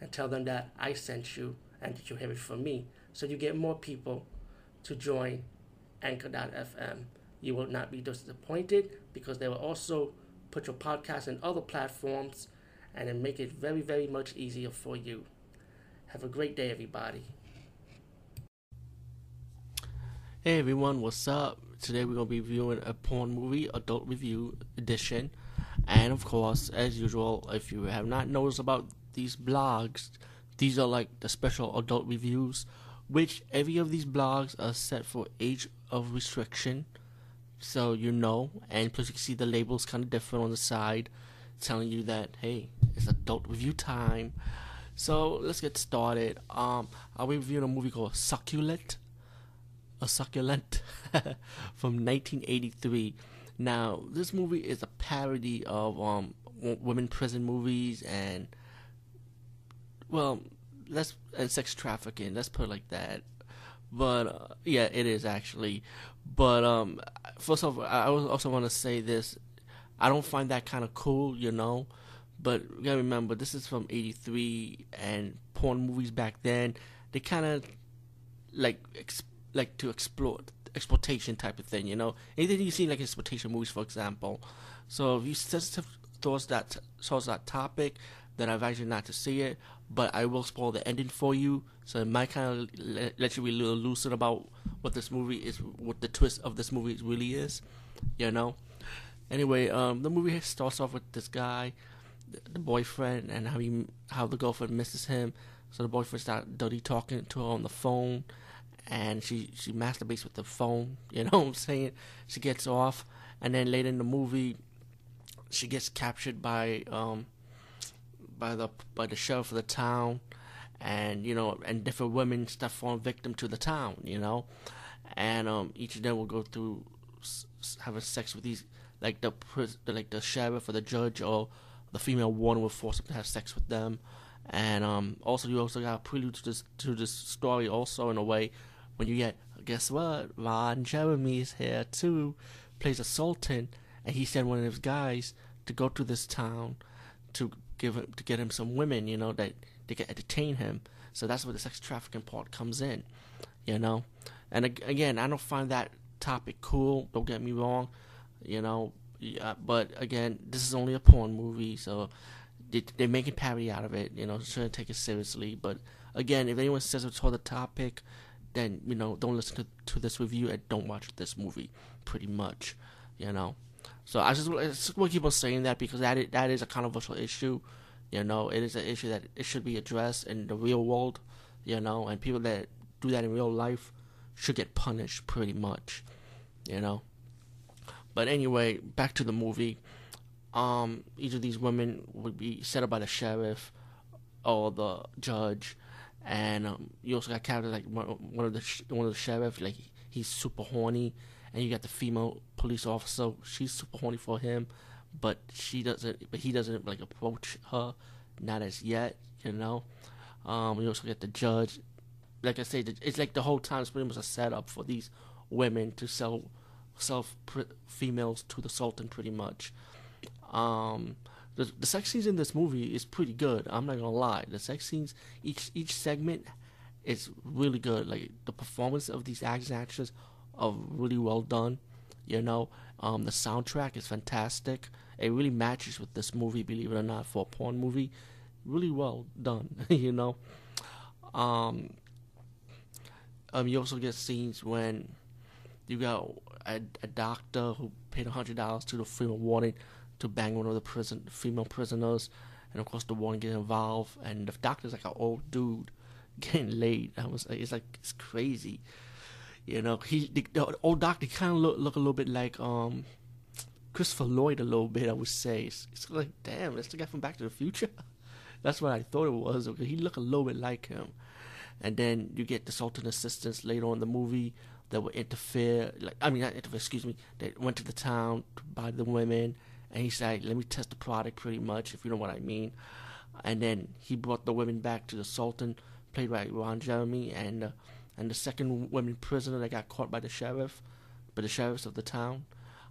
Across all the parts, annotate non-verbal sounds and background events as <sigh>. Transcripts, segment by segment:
and tell them that I sent you and that you have it from me. So you get more people to join Anchor.fm. You will not be disappointed because they will also put your podcast in other platforms and then make it very, very much easier for you. Have a great day, everybody. Hey everyone, what's up? Today we're gonna be viewing a porn movie adult review edition, and of course, as usual, if you have not noticed about these blogs, these are like the special adult reviews, which every of these blogs are set for age of restriction, so you know, and plus you can see the labels kind of different on the side, telling you that hey, it's adult review time. So let's get started. Um, I'll be reviewing a movie called Succulent a Succulent <laughs> from 1983. Now, this movie is a parody of um, women prison movies and, well, let's and sex trafficking. Let's put it like that. But uh, yeah, it is actually. But um, first of all, I also want to say this: I don't find that kind of cool, you know. But you gotta remember, this is from '83, and porn movies back then they kind of like like to exploit exploitation type of thing. You know, anything you see like exploitation movies, for example. So if you sensitive towards that towards that topic, then I've actually not to see it. But I will spoil the ending for you, so it might kind of let, let you be a little lucid about what this movie is, what the twist of this movie really is. You know. Anyway, um, the movie starts off with this guy, the, the boyfriend, and how he how the girlfriend misses him. So the boyfriend starts dirty talking to her on the phone and she she masturbates with the phone. <laughs> You know what I'm saying? She gets off, and then later in the movie, she gets captured by um by the by the sheriff of the town, and you know, and different women start falling victim to the town. You know, and um each of them will go through having sex with these like the like the sheriff or the judge or the female warden will force them to have sex with them. And um, also, you also got a prelude to this to this story, also in a way, when you get guess what Ron Jeremy's here too plays a sultan and he sent one of his guys to go to this town to give him to get him some women you know that they can entertain him. So that's where the sex trafficking part comes in you know? And again I don't find that topic cool don't get me wrong you know? Yeah, but again this is only a porn movie so they, they're making parody out of it you know? Shouldn't take it seriously but again if anyone says it's for the topic then you know don't listen to, to this review and don't watch this movie pretty much you know so i just, I just keep on saying that because that that is a controversial issue you know? It is an issue that it should be addressed in the real world you know? And people that do that in real life should get punished pretty much you know? But anyway back to the movie. Um each of these women would be set up by the sheriff or the judge. And um, you also got characters like one, one of the sh- one of the sheriff, like he's super horny, and you got the female police officer, she's super horny for him, but she doesn't, but he doesn't like approach her, not as yet, you know. Um, you also get the judge, like I said, it's like the whole time it's pretty much a setup for these women to sell, sell females to the sultan, pretty much. Um, the, the sex scenes in this movie is pretty good. I'm not gonna lie. The sex scenes, each each segment, is really good. Like the performance of these actors are really well done. You know, um, the soundtrack is fantastic. It really matches with this movie, believe it or not, for a porn movie. Really well done. <laughs> you know, um, um, you also get scenes when you got a, a doctor who paid hundred dollars to the female warning to bang one of the prison female prisoners, and of course the one getting involved, and the doctor's like an old dude <laughs> getting laid. I was it's like it's crazy, you know. He the, the old doctor kind of look look a little bit like um Christopher Lloyd a little bit. I would say it's, it's like damn, that's the guy from Back to the Future. <laughs> That's what I thought it was. Okay, he looked a little bit like him. And then you get the Sultan assistants later on in the movie that would interfere. Like I mean, not interfere. Excuse me. They went to the town to buy the women, and he said, "Let me test the product, pretty much, if you know what I mean." And then he brought the women back to the Sultan, played by Ron Jeremy, and uh, and the second woman prisoner that got caught by the sheriff, by the sheriffs of the town.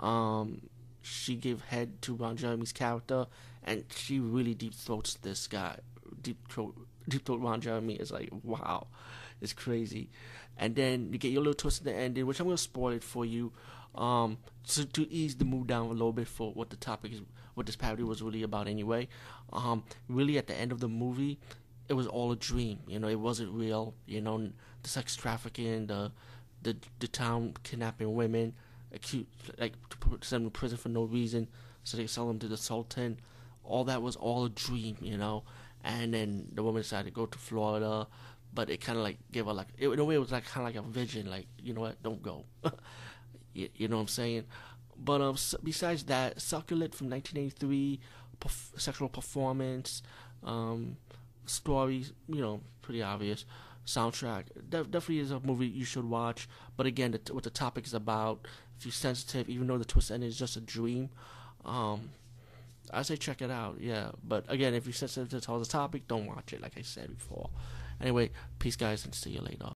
Um, she gave head to Ron Jeremy's character, and she really deep throats this guy. Deep throat, deep throat Ron Jeremy is like wow, it's crazy. And then you get your little twist in the ending, which I'm gonna spoil it for you, um, to to ease the mood down a little bit for what the topic is, what this parody was really about anyway. Um, really at the end of the movie, it was all a dream. You know, it wasn't real. You know, the sex trafficking, the the the town kidnapping women, acute like to put them in prison for no reason, so they sell them to the sultan. All that was all a dream, you know. And then the woman decided to go to Florida, but it kind of like gave her like it, in a way it was like kind of like a vision, like you know what, don't go. <laughs> you, you, know what I'm saying? But um, besides that, Succulent from 1983, perf- sexual performance, um, stories, you know, pretty obvious. Soundtrack De- definitely is a movie you should watch. But again, the, what the topic is about, if you're sensitive, even though the twist ending is just a dream, um, I say check it out. Yeah, but again, if you're sensitive to all the topic, don't watch it. Like I said before. Anyway, peace, guys, and see you later.